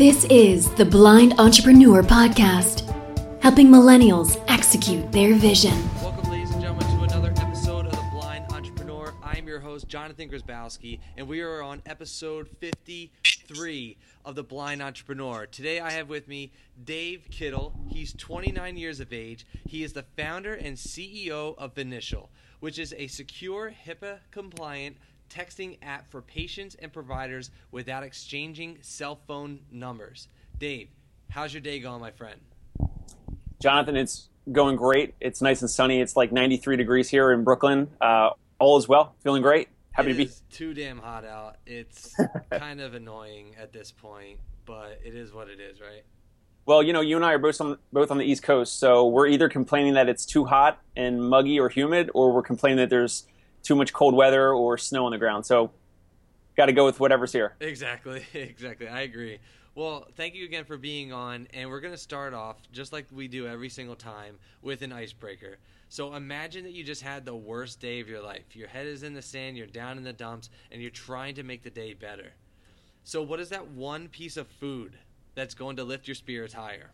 This is the Blind Entrepreneur Podcast, helping millennials execute their vision. Welcome, ladies and gentlemen, to another episode of The Blind Entrepreneur. I am your host, Jonathan Grzybowski, and we are on episode 53 of The Blind Entrepreneur. Today, I have with me Dave Kittle. He's 29 years of age. He is the founder and CEO of Vinitial, which is a secure, HIPAA compliant texting app for patients and providers without exchanging cell phone numbers. Dave, how's your day going, my friend? Jonathan, it's going great. It's nice and sunny. It's like 93 degrees here in Brooklyn. Uh, all is well. Feeling great. Happy It to be. is too damn hot out. It's kind of annoying at this point, but it is what it is, right? Well, you know, you and I are both on both on the East Coast, so we're either complaining that it's too hot and muggy or humid, or we're complaining that there's too much cold weather or snow on the ground. So, got to go with whatever's here. Exactly, exactly. I agree. Well, thank you again for being on, and we're going to start off just like we do every single time with an icebreaker. So imagine that you just had the worst day of your life. Your head is in the sand, you're down in the dumps, and you're trying to make the day better. So, what is that one piece of food that's going to lift your spirits higher?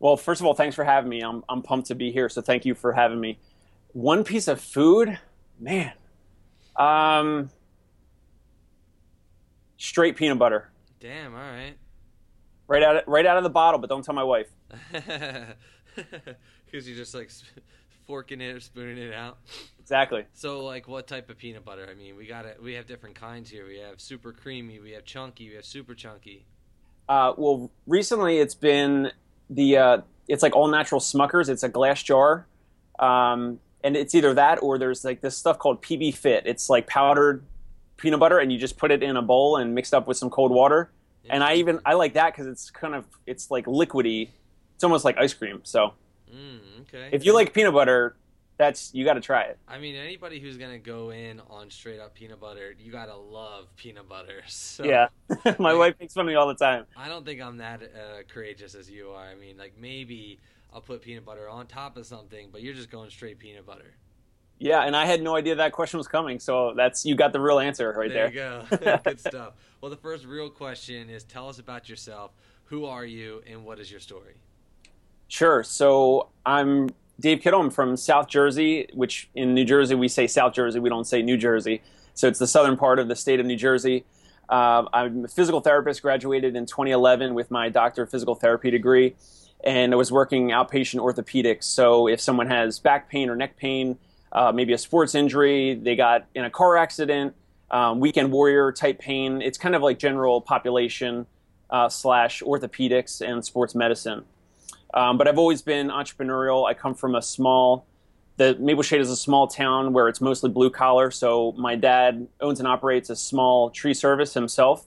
Well, first of all, thanks for having me. I'm I'm pumped to be here. So, thank you for having me. One piece of food, man. Um, straight peanut butter, Damn, all right. right out of, right out of the bottle, but don't tell my wife. Because you're just like forking it or spooning it out. Exactly. So, like, what type of peanut butter? I mean, we got it. We have different kinds here. We have super creamy. We have chunky. We have super chunky. Uh, well, recently it's been the uh, it's like all natural Smuckers. It's a glass jar, um, and it's either that or there's like this stuff called PB Fit. It's like powdered peanut butter, and you just put it in a bowl and mixed up with some cold water. And I even I like that because it's kind of it's like liquidy. It's almost like ice cream. So Mm, okay. if you like peanut butter, that's you got to try it. I mean, anybody who's gonna go in on straight up peanut butter, you gotta love peanut butter. So Yeah, my wife makes fun of me all the time. I don't think I'm that uh, courageous as you are. I mean, like maybe I'll put peanut butter on top of something, but you're just going straight peanut butter. Yeah, and I had no idea that question was coming. So that's you got the real answer right there. there. you go. Good stuff. Well, the first real question is: Tell us about yourself. Who are you, and what is your story? Sure. So I'm Dave Kittle. I'm from South Jersey, which in New Jersey we say South Jersey. We don't say New Jersey. So it's the southern part of the state of New Jersey. Uh, I'm a physical therapist, graduated in 2011 with my doctor of physical therapy degree, and I was working outpatient orthopedics. So if someone has back pain or neck pain, uh, maybe a sports injury, they got in a car accident, um, weekend warrior type pain, it's kind of like general population uh, slash orthopedics and sports medicine. Um, but I've always been entrepreneurial. I come from a small, the Maple Shade is a small town where it's mostly blue collar. So my dad owns and operates a small tree service himself.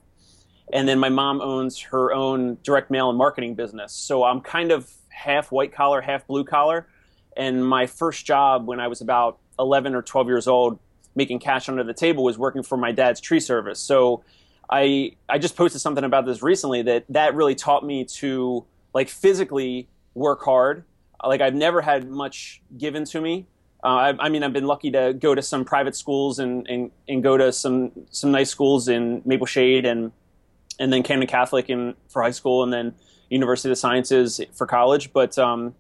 And then my mom owns her own direct mail and marketing business. So I'm kind of half white collar, half blue collar. And my first job when I was about 11 or 12 years old, making cash under the table, was working for my dad's tree service. So I, I just posted something about this recently that that really taught me to like physically work hard. Like I've never had much given to me. Uh, I, I mean, I've been lucky to go to some private schools and, and, and go to some some nice schools in Maple Shade and and then Camden Catholic in for high school and then University of Sciences for college. But um,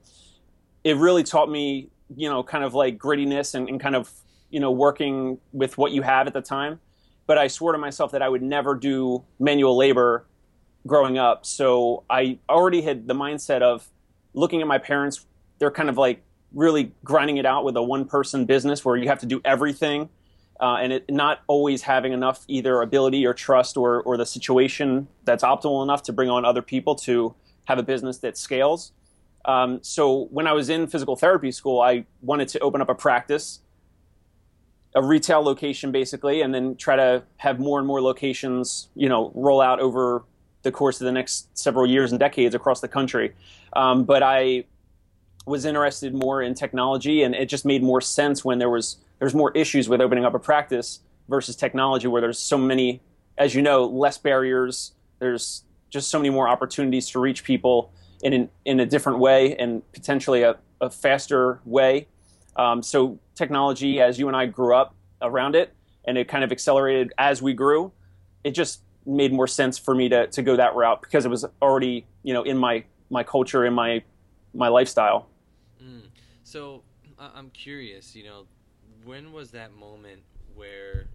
it really taught me, you know, kind of like grittiness and, and kind of you know working with what you have at the time. But I swore to myself that I would never do manual labor growing up. So I already had the mindset of looking at my parents. They're kind of like really grinding it out with a one person business where you have to do everything. Uh, and it not always having enough either ability or trust or, or the situation that's optimal enough to bring on other people to have a business that scales. Um, so when I was in physical therapy school, I wanted to open up a practice, a retail location basically, and then try to have more and more locations, you know, roll out over the course of the next several years and decades across the country. Um, but I was interested more in technology, and it just made more sense when there was there's more issues with opening up a practice versus technology, where there's so many, as you know, less barriers. There's just so many more opportunities to reach people in an, in a different way and potentially a, a faster way. Um, so technology, as you and I grew up around it, and it kind of accelerated as we grew. It just made more sense for me to, to go that route because it was already you know in my my culture in my my lifestyle. Mm. So I'm curious, you know, when was that moment where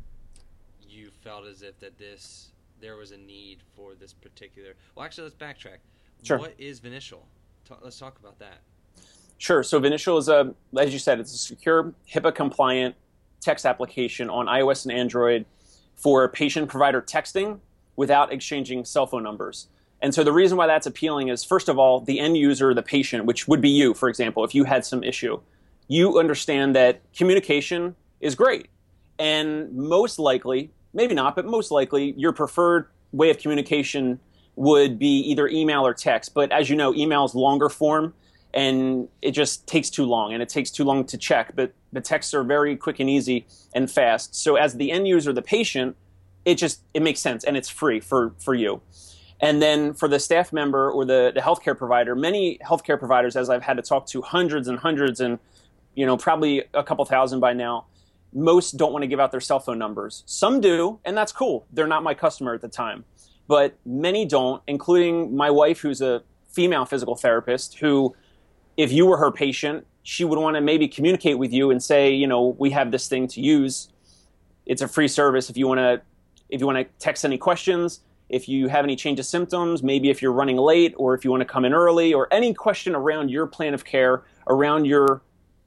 you felt as if that this there was a need for this particular? Well, actually, let's backtrack. Sure. What is Vinitial? Talk, let's talk about that. Sure. So Vinitial is a, as you said, it's a secure HIPAA compliant text application on iOS and Android for patient provider texting without exchanging cell phone numbers. And so the reason why that's appealing is, first of all, the end user, the patient, which would be you, for example, if you had some issue, you understand that communication is great. And most likely, maybe not, but most likely, your preferred way of communication would be either email or text. But as you know, email is longer form and it just takes too long and it takes too long to check. But the texts are very quick and easy and fast. So as the end user, the patient, it just it makes sense and it's free for for you. And then for the staff member or the, the healthcare provider, many healthcare providers, as I've had to talk to hundreds and hundreds and you know probably a couple thousand by now, most don't want to give out their cell phone numbers. Some do, and that's cool. They're not my customer at the time. But many don't, including my wife, who's a female physical therapist, who, if you were her patient, she would want to maybe communicate with you and say, you know, we have this thing to use. It's a free service. If you want to if you want to text any questions, if you have any change of symptoms, maybe if you're running late or if you want to come in early or any question around your plan of care, around your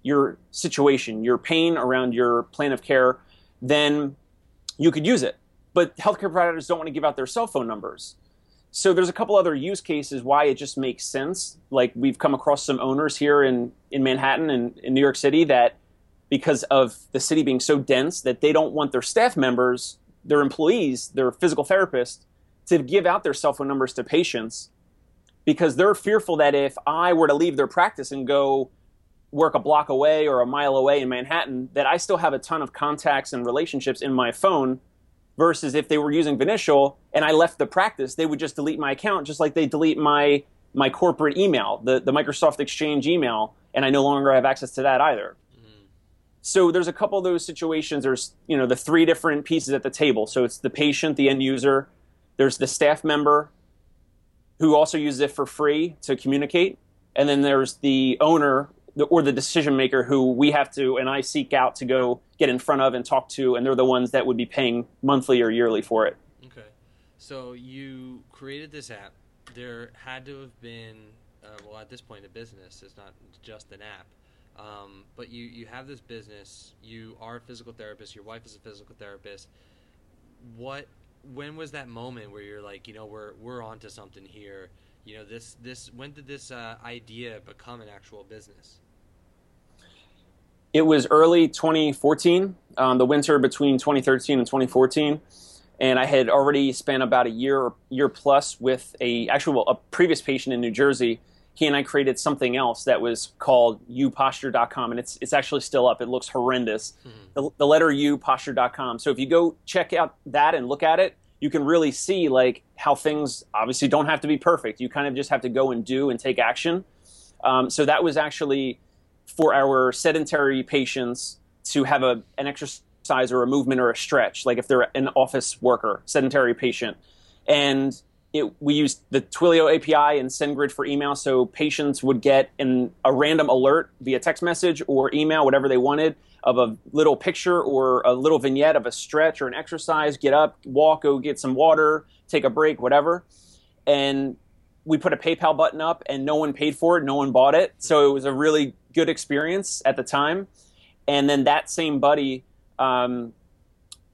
your situation, your pain around your plan of care, then you could use it. But healthcare providers don't want to give out their cell phone numbers. So there's a couple other use cases why it just makes sense. Like we've come across some owners here in, in Manhattan and in New York City that because of the city being so dense that they don't want their staff members their employees, their physical therapists, to give out their cell phone numbers to patients because they're fearful that if I were to leave their practice and go work a block away or a mile away in Manhattan, that I still have a ton of contacts and relationships in my phone. Versus if they were using Vinitial and I left the practice, they would just delete my account, just like they delete my my corporate email, the, the Microsoft Exchange email, and I no longer have access to that either. Mm. So there's a couple of those situations. There's you know the three different pieces at the table. So it's the patient, the end user. There's the staff member who also uses it for free to communicate, and then there's the owner or the decision maker who we have to and I seek out to go get in front of and talk to, and they're the ones that would be paying monthly or yearly for it. Okay, so you created this app. There had to have been, uh, well, at this point, a business. It's not just an app. Um, but you, you have this business. You are a physical therapist. Your wife is a physical therapist. What? When was that moment where you're like, you know, we're we're onto something here? You know, this this. When did this uh, idea become an actual business? It was early 2014, um, the winter between 2013 and 2014, and I had already spent about a year year plus with a actual a previous patient in New Jersey he and I created something else that was called uposture.com, and it's it's actually still up. It looks horrendous. Mm-hmm. The, the letter U posture.com. So if you go check out that and look at it, you can really see like how things obviously don't have to be perfect. You kind of just have to go and do and take action. Um, so that was actually for our sedentary patients to have a an exercise or a movement or a stretch, like if they're an office worker, sedentary patient, and it, we used the Twilio API and SendGrid for email, so patients would get an, a random alert via text message or email, whatever they wanted, of a little picture or a little vignette of a stretch or an exercise. Get up, walk, go get some water, take a break, whatever. And we put a PayPal button up, and no one paid for it, no one bought it, so it was a really good experience at the time. And then that same buddy, um,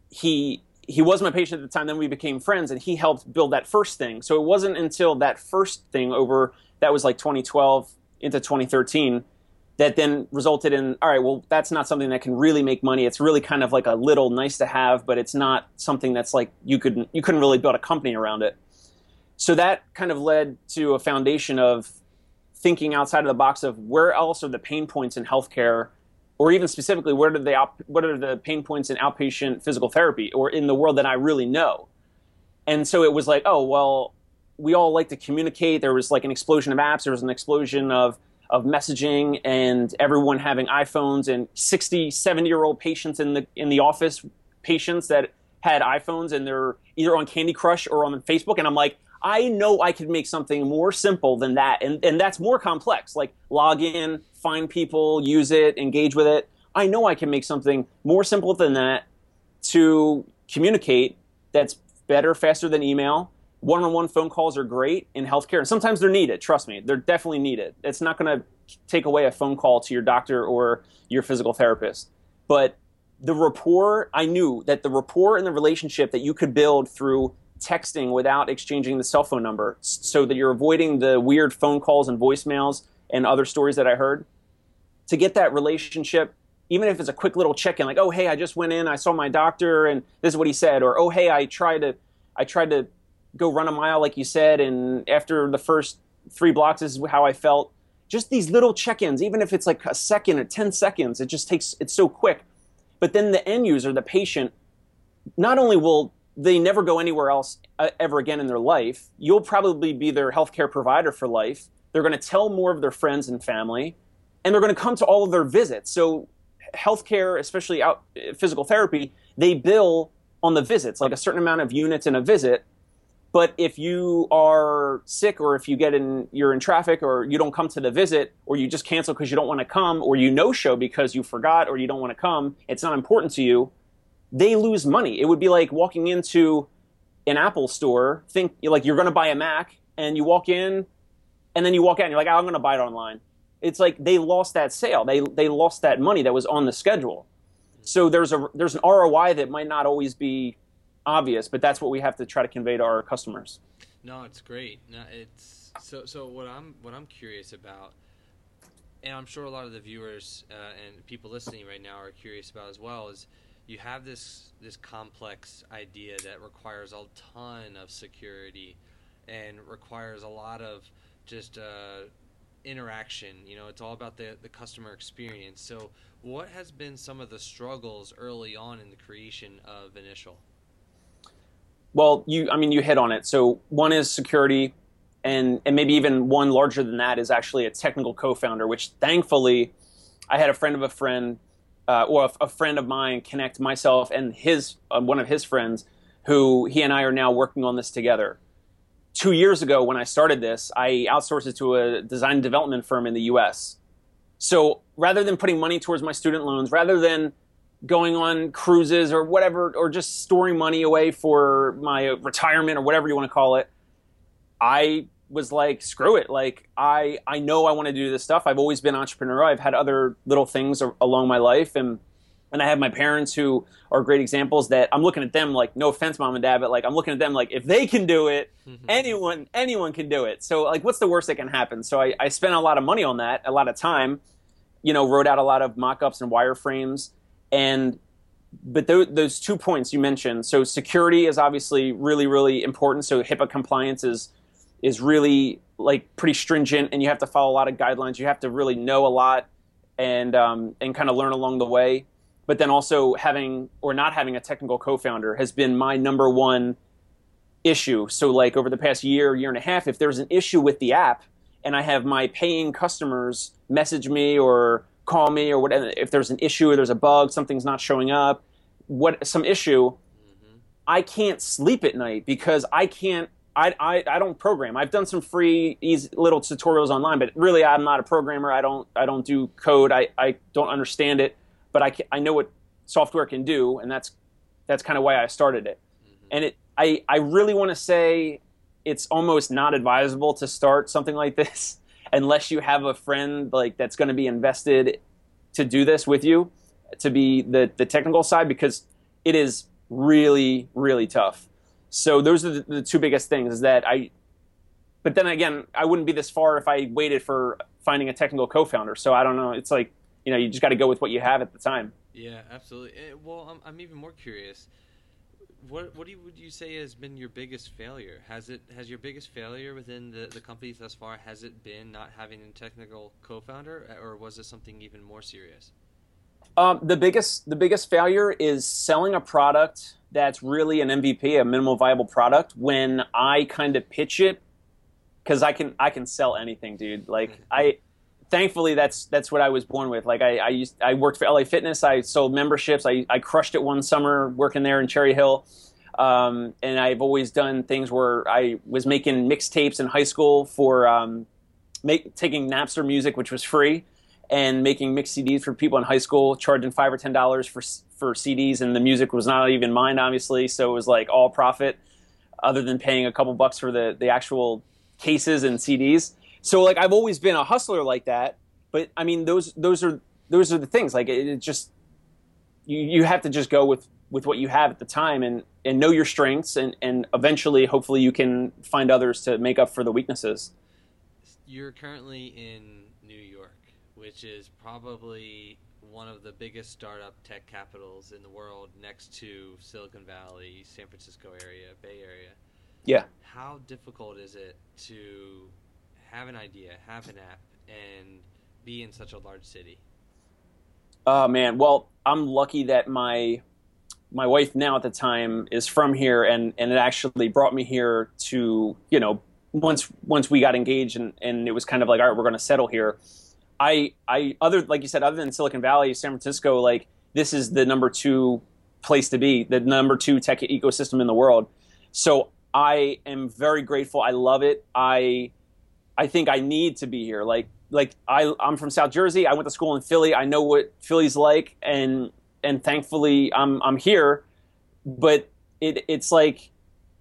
he he was my patient at the time. Then we became friends, and he helped build that first thing. So it wasn't until that first thing over that was like 2012 into 2013 that then resulted in all right well that's not something that can really make money it's really kind of like a little nice to have but it's not something that's like you could you couldn't really build a company around it so that kind of led to a foundation of thinking outside of the box of where else are the pain points in healthcare or even specifically, what are the op- what are the pain points in outpatient physical therapy or in the world that I really know? And so it was like, oh well, we all like to communicate. There was like an explosion of apps. There was an explosion of of messaging and everyone having iPhones and 60, 70 year old patients in the in the office, patients that had iPhones and they're either on Candy Crush or on Facebook, and I'm like, I know I could make something more simple than that, and and that's more complex. Like log in, find people, use it, engage with it. I know I can make something more simple than that to communicate that's better, faster than email. One on one phone calls are great in healthcare, and sometimes they're needed. Trust me, they're definitely needed. It's not going to take away a phone call to your doctor or your physical therapist. But the rapport, I knew that the rapport and the relationship that you could build through texting without exchanging the cell phone number so that you're avoiding the weird phone calls and voicemails and other stories that I heard. To get that relationship even if it's a quick little check-in, like, oh hey, I just went in, I saw my doctor, and this is what he said, or oh hey, I tried to, I tried to go run a mile like you said, and after the first three blocks, this is how I felt. Just these little check-ins, even if it's like a second or ten seconds, it just takes, it's so quick. But then the end user, the patient, not only will they never go anywhere else uh, ever again in their life, you'll probably be their healthcare provider for life. They're going to tell more of their friends and family, and they're going to come to all of their visits. So healthcare, especially out physical therapy, they bill on the visits, like a certain amount of units in a visit. But if you are sick or if you get in, you're in traffic or you don't come to the visit or you just cancel because you don't want to come or you no show because you forgot or you don't want to come, it's not important to you, they lose money. It would be like walking into an Apple store, think like you're going to buy a Mac and you walk in and then you walk out and you're like, oh, I'm going to buy it online it's like they lost that sale. They they lost that money that was on the schedule. So there's a there's an ROI that might not always be obvious, but that's what we have to try to convey to our customers. No, it's great. No, it's so so. What I'm what I'm curious about, and I'm sure a lot of the viewers uh, and people listening right now are curious about as well, is you have this this complex idea that requires a ton of security and requires a lot of just uh, interaction. You know, it's all about the the customer experience. So, what has been some of the struggles early on in the creation of Vinitial? Well, you, I mean, you hit on it. So, one is security, and and maybe even one larger than that is actually a technical co-founder. Which, thankfully, I had a friend of a friend, uh, or a, a, friend of mine, connect myself and his uh, one of his friends, who he and I are now working on this together two years ago when I started this, I outsourced it to a design development firm in the US. So rather than putting money towards my student loans, rather than going on cruises or whatever, or just storing money away for my retirement or whatever you want to call it, I was like, screw it. Like, I, I know I want to do this stuff. I've always been entrepreneurial. I've had other little things along my life. And and I have my parents who are great examples that I'm looking at them like no offense mom and dad but like I'm looking at them like if they can do it mm-hmm. anyone anyone can do it so like what's the worst that can happen so I, I spent a lot of money on that a lot of time you know wrote out a lot of mock-ups and wireframes and but th- those two points you mentioned so security is obviously really really important so HIPAA compliance is is really like pretty stringent and you have to follow a lot of guidelines you have to really know a lot and um, and kind of learn along the way but then also having or not having a technical co-founder has been my number one issue. So like over the past year, year and a half, if there's an issue with the app and I have my paying customers message me or call me or whatever, if there's an issue or there's a bug, something's not showing up, what some issue, mm-hmm. I can't sleep at night because I can't. I, I, I don't program. I've done some free easy little tutorials online, but really I'm not a programmer. I don't I don't do code. I, I don't understand it but I, I know what software can do, and that's that's kind of why I started it. Mm-hmm. And it I I really want to say it's almost not advisable to start something like this unless you have a friend like that's going to be invested to do this with you to be the the technical side because it is really really tough. So those are the, the two biggest things is that I but then again, I wouldn't be this far if I waited for finding a technical co-founder. So I don't know. It's like you know you just got to go with what you have at the time. Yeah, absolutely. Eh, well, I'm, I'm even more curious. What what do you, would you say has been your biggest failure? Has it has your biggest failure within the, the company thus far? Has it been not having a technical co-founder, eh, or was it something even more serious? Um, the biggest the biggest failure is selling a product that's really an MVP, a minimal viable product. When I kind of pitch it, because I can I can sell anything, dude. Like I thankfully that's that's what I was born with. Like I, I used I worked for LA Fitness. I sold memberships. I, I crushed it one summer working there in Cherry Hill. Um, and I've always done things where I was making mixtapes in high school for um, make, taking Napster music, which was free, and making mix CDs for people in high school, charging five or ten dollars for for CDs, and the music was not even mine, obviously. So it was like all profit, other than paying a couple bucks for the the actual cases and CDs. So like I've always been a hustler like that. But I mean, those those are those are the things. Like it, it just you you have to just go with with what you have at the time and and know your strengths and and eventually hopefully you can find others to make up for the weaknesses you're currently in which is probably one of the biggest startup tech capitals in the world next to Silicon Valley, San Francisco area, Bay Area. Yeah. How difficult is it to have an idea, have an app and be in such a large city? Oh man, well, I'm lucky that my my wife now at the time is from here, and and it actually brought me here to you know once once we got engaged and and it was kind of like all right, we're going to settle here. I I other like you said, other than Silicon Valley, San Francisco, like this is the number two place to be, the number two tech ecosystem in the world. So I am very grateful. I love it. I I think I need to be here. Like like I, I'm from South Jersey. I went to school in Philly. I know what Philly's like, and and thankfully I'm I'm here. But it it's like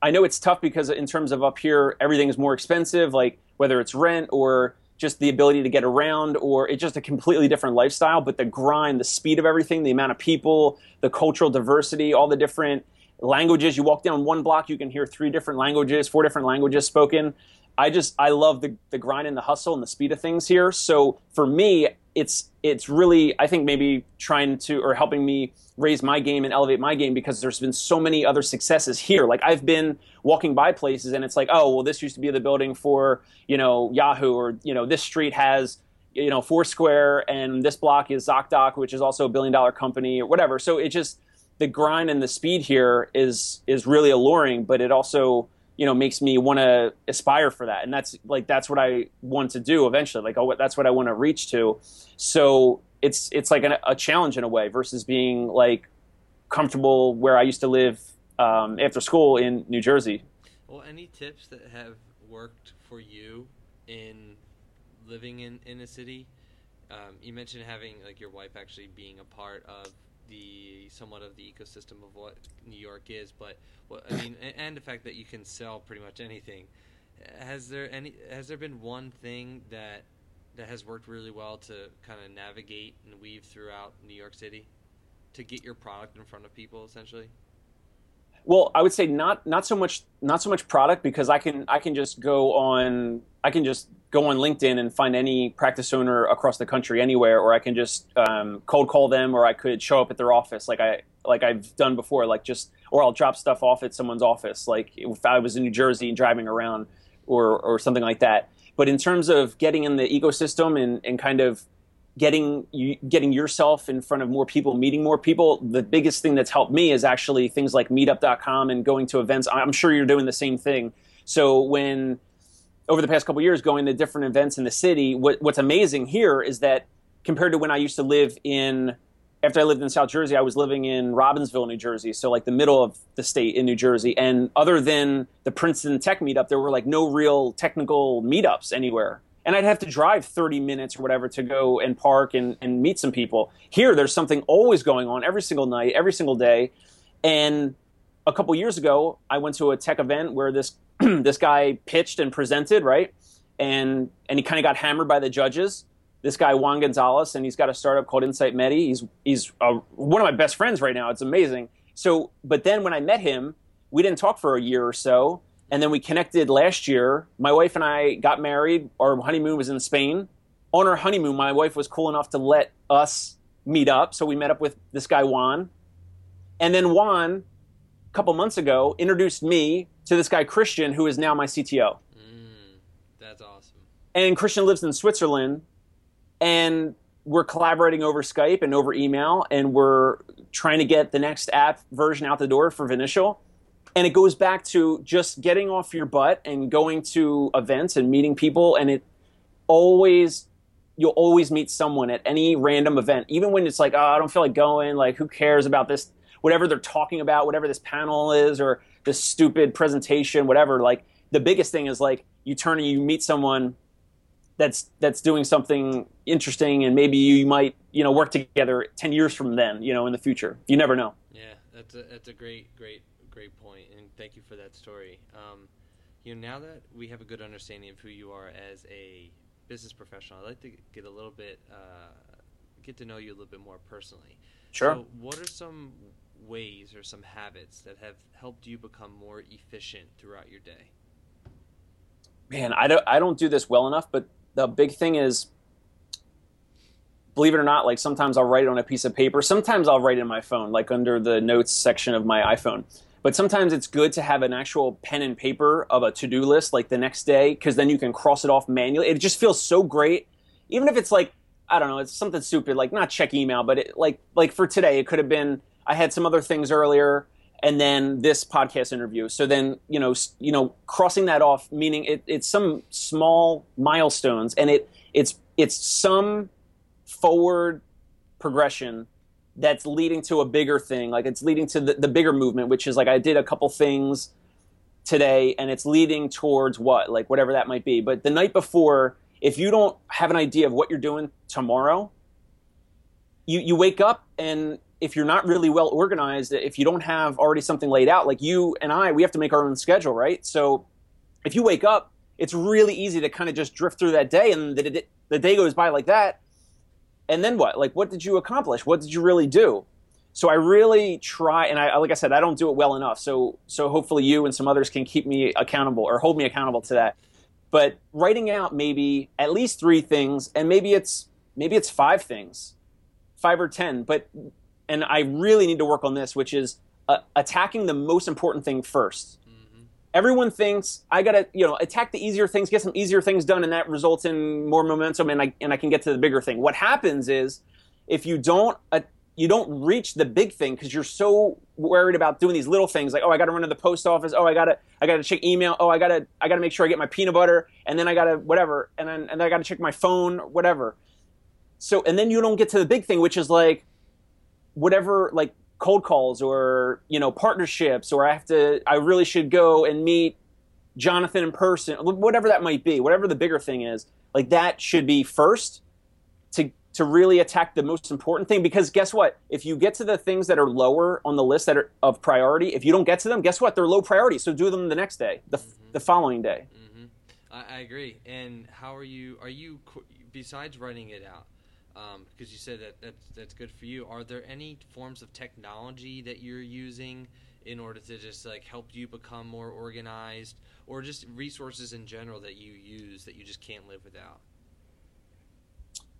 I know it's tough because in terms of up here, everything is more expensive. Like whether it's rent or just the ability to get around, or it's just a completely different lifestyle. But the grind, the speed of everything, the amount of people, the cultural diversity, all the different languages. You walk down one block, you can hear three different languages, four different languages spoken. I just I love the the grind and the hustle and the speed of things here. So for me, it's it's really I think maybe trying to or helping me raise my game and elevate my game because there's been so many other successes here. Like I've been walking by places and it's like, oh well, this used to be the building for you know Yahoo or you know this street has you know Foursquare and this block is ZocDoc, which is also a billion dollar company or whatever. So it just the grind and the speed here is is really alluring, but it also you know makes me want to aspire for that. And that's like that's what i want to do eventually. Like oh, that's what i want to reach to. So it's it's like an, a challenge in a way versus being like comfortable where i used to live um, after school in new jersey. Well any tips that have worked for you in living in in a city? Um, you mentioned having like your wife actually being a part of the somewhat of the ecosystem of what New York is, but what, I mean, and the fact that you can sell pretty much anything. Has there any? Has there been one thing that that has worked really well to kind of navigate and weave throughout New York City to get your product in front of people, essentially? Well, I would say not not so much not so much product because I can I can just go on I can just go on LinkedIn and find any practice owner across the country anywhere, or I can just um, cold call them, or I could show up at their office like I like I've done before, like just or I'll drop stuff off at someone's office, like if I was in New Jersey and driving around or or something like that. But in terms of getting in the ecosystem and, and kind of getting you, getting yourself in front of more people, meeting more people. The biggest thing that's helped me is actually things like Meetup.com and going to events. I'm sure you're doing the same thing. So when over the past couple years, going to different events in the city, what, what's amazing here is that compared to when I used to live in after I lived in South Jersey, I was living in Robbinsville, New Jersey, so like the middle of the state in New Jersey. And other than the Princeton Tech meetup, there were like no real technical meetups anywhere and I'd have to drive 30 minutes or whatever to go and park and, and meet some people. Here, there's something always going on every single night, every single day. And a couple years ago, I went to a tech event where this this guy pitched and presented, right? And and he kind of got hammered by the judges. This guy Juan Gonzalez, and he's got a startup called Insight Medi. He's he's uh, one of my best friends right now. It's amazing. So, but then when I met him, we didn't talk for a year or so and then we connected last year. My wife and I got married. Our honeymoon was in Spain. On our honeymoon, my wife was cool enough to let us meet up. So we met up with this guy, Juan. And then Juan, a couple months ago, introduced me to this guy, Christian, who is now my CTO. Mm, that's awesome. And Christian lives in Switzerland. And we're collaborating over Skype and over email. And we're trying to get the next app version out the door for Vinitial and it goes back to just getting off your butt and going to events and meeting people and it always you'll always meet someone at any random event, even when it's like, oh, I don't feel like going. Like, who cares about this? Whatever they're talking about, whatever this panel is, or this stupid presentation, whatever. Like, the biggest thing is like you turn and you meet someone that's that's doing something interesting, and maybe you might you know work together ten years from then, you know, in the future. You never know. Yeah, that's a that's a great great great point, and thank you for that story. Um, you know, now that we have a good understanding of who you are as a business professional, I'd like to get a little bit uh, get to know you a little bit more personally. Sure. So, what are some ways or some habits that have helped you become more efficient throughout your day? Man, I don't I don't do this well enough, but the big thing is believe it or not, like sometimes I'll write it on a piece of paper. Sometimes I'll write it in my phone, like under the notes section of my iPhone. But sometimes it's good to have an actual pen and paper of a to do list like the next day because then you can cross it off manually. It just feels so great. Even if it's like, I don't know, it's something stupid, like not check email, but it, like, like for today, it could have been I had some other things earlier and then this podcast interview. So then, you know, you know, crossing that off, meaning it, it's some small milestones and it, it's, it's some forward progression that's leading to a bigger thing. Like it's leading to the, the bigger movement, which is like I did a couple things today and it's leading towards what? Like whatever that might be. But the night before, if you don't have an idea of what you're doing tomorrow, you, you wake up and if you're not really well organized, if you don't have already something laid out, like you and I, we have to make our own schedule, right? So if you wake up, it's really easy to kind of just drift through that day and the, the day goes by like that and then what? Like, what did you accomplish? What did you really do? So I really try, and I, like I said, I don't do it well enough. So, so hopefully you and some others can keep me accountable or hold me accountable to that. But writing out maybe at least three things, and maybe it's maybe it's five things, five or ten. But and I really need to work on this, which is uh, attacking the most important thing first everyone thinks I gotta, you know, attack the easier things, get some easier things done, and that results in more momentum, and I and I can get to the bigger thing. What happens is if you don't uh, you don't reach the big thing because you're so worried about doing these little things like oh I got to run to the post office, oh I gotta I gotta check email, oh I gotta I gotta make sure I get my peanut butter, and then I gotta whatever, and then and then I gotta check my phone, whatever. So and then you don't get to the big thing, which is like whatever like cold calls or you know partnerships or I have to I really should go and meet Jonathan in person whatever that might be whatever the bigger thing is like that should be first to to really attack the most important thing because guess what if you get to the things that are lower on the list that are of priority if you don't get to them guess what they're low priority so do them the next day the, mm-hmm. the following day mm-hmm. I, I agree and how are you are you besides writing it out um, because you said that that's, that's good for you. Are there any forms of technology that you're using in order to just like help you become more organized, or just resources in general that you use that you just can't live without?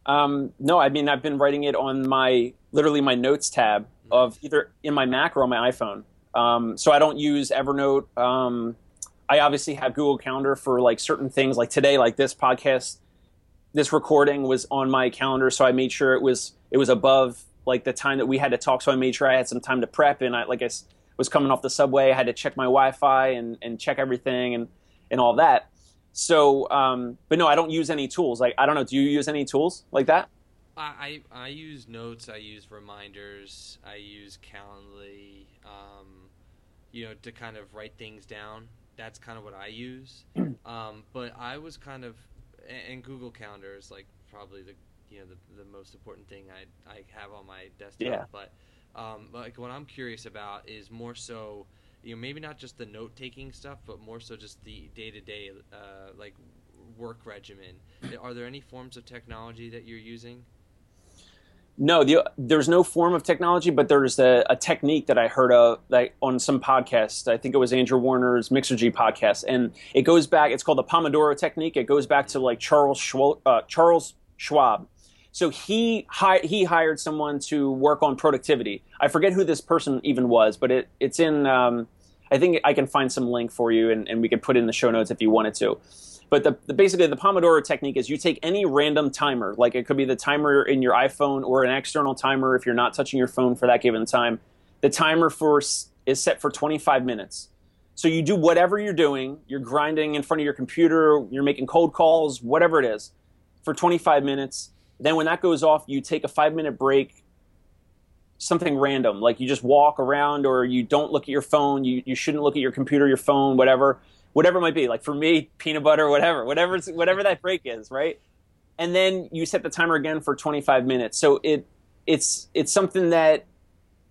Um, no, I mean I've been writing it on my literally my notes tab mm-hmm. of either in my Mac or on my iPhone. Um, so I don't use Evernote. Um, I obviously have Google Calendar for like certain things, like today, like this podcast this recording was on my calendar, so I made sure it was it was above like the time that we had to talk. So I made sure I had some time to prep, and I like I was coming off the subway, I had to check my Wi-Fi and and check everything and and all that. So, um, but no, I don't use any tools. Like I don't know, do you use any tools like that? I, I, I use notes. I use reminders. I use Calendly. Um, you know, to kind of write things down. That's kind of what I use. Um, but I was kind of and Google Calendar is like probably the you know the, the most important thing I I have on my desktop. Yeah. But um, like what I'm curious about is more so you know maybe not just the note taking stuff, but more so just the day to day like work regimen. Are there any forms of technology that you're using? No, the, there's no form of technology, but there's a, a, technique that I heard of like on some podcast. I think it was Andrew Warner's Mixergy podcast, and it goes back. It's called the Pomodoro technique. It goes back to like Charles Schwab, uh, Charles Schwab. So he hi- he hired someone to work on productivity. I forget who this person even was, but it it's in. Um, I think I can find some link for you, and, and we could put in the show notes if you wanted to. But the, the, basically the Pomodoro technique is you take any random timer, like it could be the timer in your iPhone or an external timer if you're not touching your phone for that given time. The timer for is set for 25 minutes. So you do whatever you're doing, you're grinding in front of your computer, you're making cold calls, whatever it is. for 25 minutes. Then when that goes off, you take a five minute break, something random, like you just walk around or you don't look at your phone. You, you shouldn't look at your computer, your phone, whatever, whatever it might be. Like for me, peanut butter, whatever, whatever, whatever that break is, right? And then you set the timer again for 25 minutes. So it, it's, it's something that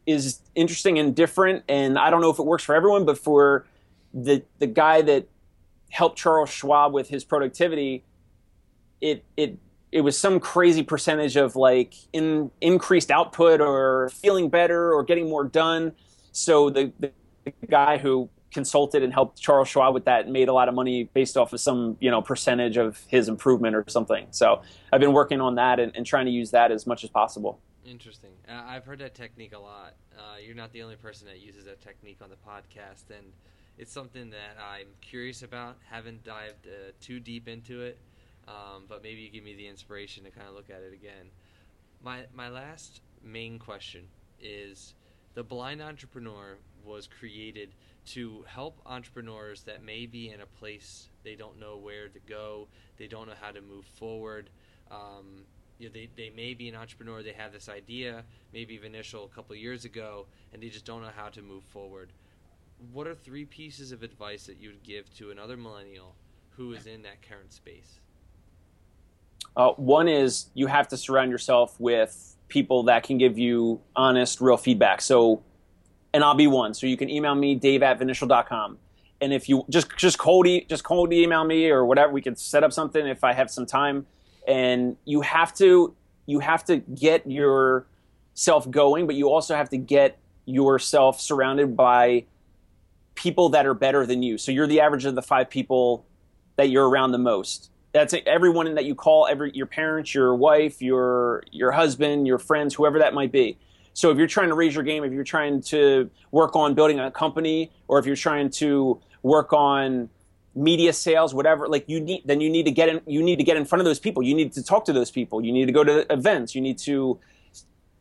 is interesting and different. And I don't know if it works for everyone, but for the, the guy that helped Charles Schwab with his productivity, it, it it was some crazy percentage of like in, increased output or feeling better or getting more done. So the, the guy who consulted and helped Charles Schwab with that and made a lot of money based off of some you know percentage of his improvement or something. So I've been working on that and, and trying to use that as much as possible. Interesting. I've heard that technique a lot. Uh, you're not the only person that uses that technique on the podcast, and it's something that I'm curious about. Haven't dived uh, too deep into it. Um, but maybe you give me the inspiration to kind of look at it again. My my last main question is the blind entrepreneur was created to help entrepreneurs that may be in a place they don't know where to go, they don't know how to move forward. Um, you know, they, they may be an entrepreneur, they have this idea, maybe initial a couple years ago, and they just don't know how to move forward. What are three pieces of advice that you would give to another millennial who is in that current space? Uh, one is you have to surround yourself with people that can give you honest, real feedback. So, and I'll be one. So you can email me, dave at vinitial.com. And if you just just cold e- just cold email me or whatever, we can set up something if I have some time. And you have to you have to get yourself going, but you also have to get yourself surrounded by people that are better than you. So you're the average of the five people that you're around the most that's it. everyone that you call every your parents your wife your your husband your friends whoever that might be so if you're trying to raise your game if you're trying to work on building a company or if you're trying to work on media sales whatever like you need then you need to get in you need to get in front of those people. You need to talk to those people. You need to go to events. You need to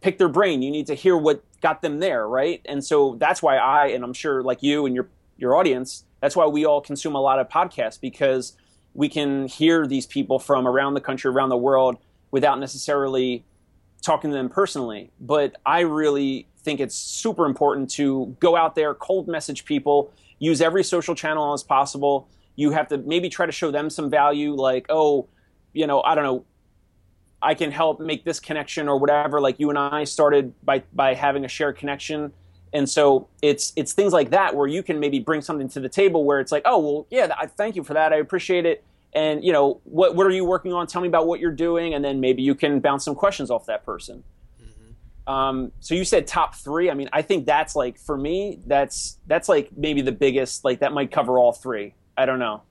pick their brain. You need to hear what got them there right? And so that's why i and i'm sure like you and your your audience that's why we all consume a lot of podcasts because we can hear these people from around the country, around the world, without necessarily talking to them personally. But I really think it's super important to go out there, cold message people, use every social channel as possible. You have to maybe try to show them some value, like, oh, you know, I don't know, I can help make this connection or whatever. Like you and I started by by having a shared connection. And so it's it's things like that where you can maybe bring something to the table where it's like, oh well, yeah, I thank you for that. I appreciate it. And you know, what what are you working on? Tell me about what you're doing, and then maybe you can bounce some questions off that person. Mm-hmm. Um, so you said top three. I mean, I think that's like for me, that's that's like maybe the biggest. Like that might cover all three. I don't know.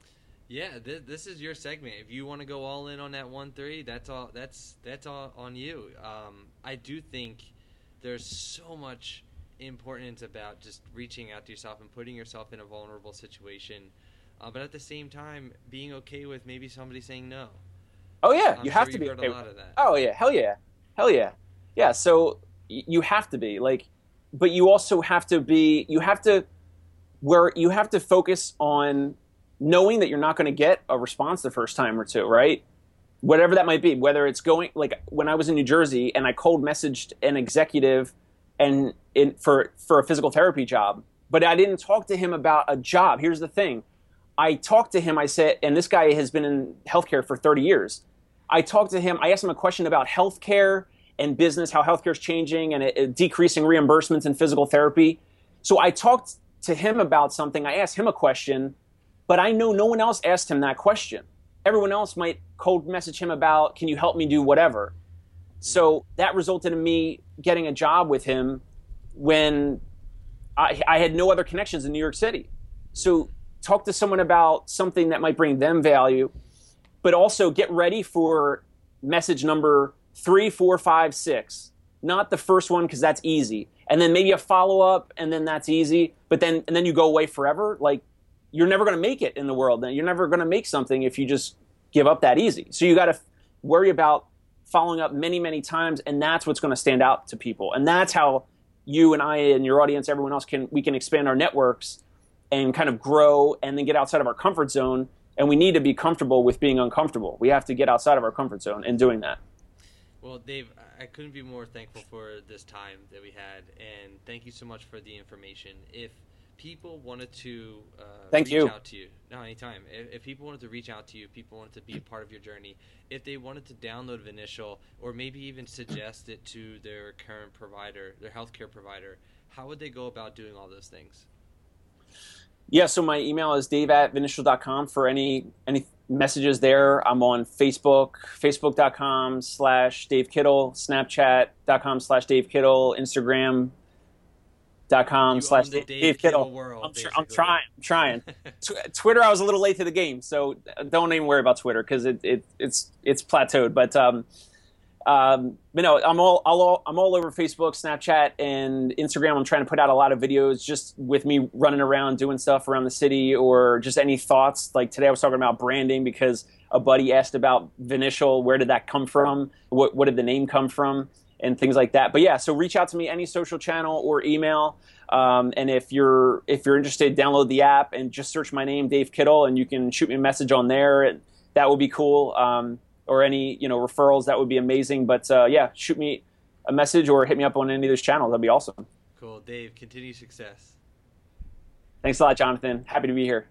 Yeah, th- this is your segment. If you want to go all in on that one three, that's all. That's that's all on you. Um, I do think there's so much importance about just reaching out to yourself and putting yourself in a vulnerable situation. Uh, but at the same time, being okay with maybe somebody saying no. Oh yeah, I'm you have to be okay. Oh yeah, hell yeah, hell yeah, yeah. So y- you have to be like, but you also have to be. You have to where you have to focus on knowing that you're not going to get a response the first time or two, right? Whatever that might be, whether it's going like when I was in New Jersey and I cold messaged an executive and in, for for a physical therapy job. But I didn't talk to him about a job. Here's the thing. I talked to him, I said, and this guy has been in healthcare for 30 years. I talked to him, I asked him a question about healthcare and business, how healthcare is changing and it, it decreasing reimbursements in physical therapy. So I talked to him about something. I asked him a question, but I know no one else asked him that question. Everyone else might cold message him about, can you help me do whatever? So that resulted in me getting a job with him when I, I had no other connections in New York City. So talk to someone about something that might bring them value, but also get ready for message number three, four, five, six. Not the first one because that's easy, and then maybe a follow up, and then that's easy. But then and then you go away forever. Like you're never going to make it in the world. You're never going to make something if you just give up that easy. So you got to worry about following up many, many times, and that's what's going to stand out to people. And that's how you and I and your audience, everyone else can we can expand our networks and kind of grow and then get outside of our comfort zone and we need to be comfortable with being uncomfortable. We have to get outside of our comfort zone in doing that. Well, Dave, I couldn't be more thankful for this time that we had, and thank you so much for the information. If people wanted to uh, Thank reach you. out to you, no, anytime. If, if people wanted to reach out to you, people wanted to be a part of your journey, if they wanted to download Vinitial or maybe even suggest it to their current provider, their healthcare provider, how would they go about doing all those things? Yeah, so my email is dave at vinitial.com for any any messages there. I'm on Facebook, facebook.com slash Dave Kittle, snapchat.com slash Dave Kittle, instagram.com You slash own Dave, Dave Kittle. Kittle world, I'm, tr- I'm trying, I'm trying. Tw- Twitter, I was a little late to the game, so don't even worry about Twitter because it, it, it's it's plateaued. But um, um, but no, I'm all, all I'm all over Facebook, Snapchat, and Instagram. I'm trying to put out a lot of videos just with me running around doing stuff around the city, or just any thoughts. Like today, I was talking about branding because a buddy asked about Vinitial. Where did that come from? What what did the name come from? And things like that. But yeah, so reach out to me any social channel or email. Um, and if you're if you're interested, download the app and just search my name, Dave Kittle, and you can shoot me a message on there. That would be cool. Um, or any you know referrals, that would be amazing. But uh, yeah, shoot me a message or hit me up on any of those channels. That'd be awesome. Cool, Dave. Continue success. Thanks a lot, Jonathan. Happy to be here.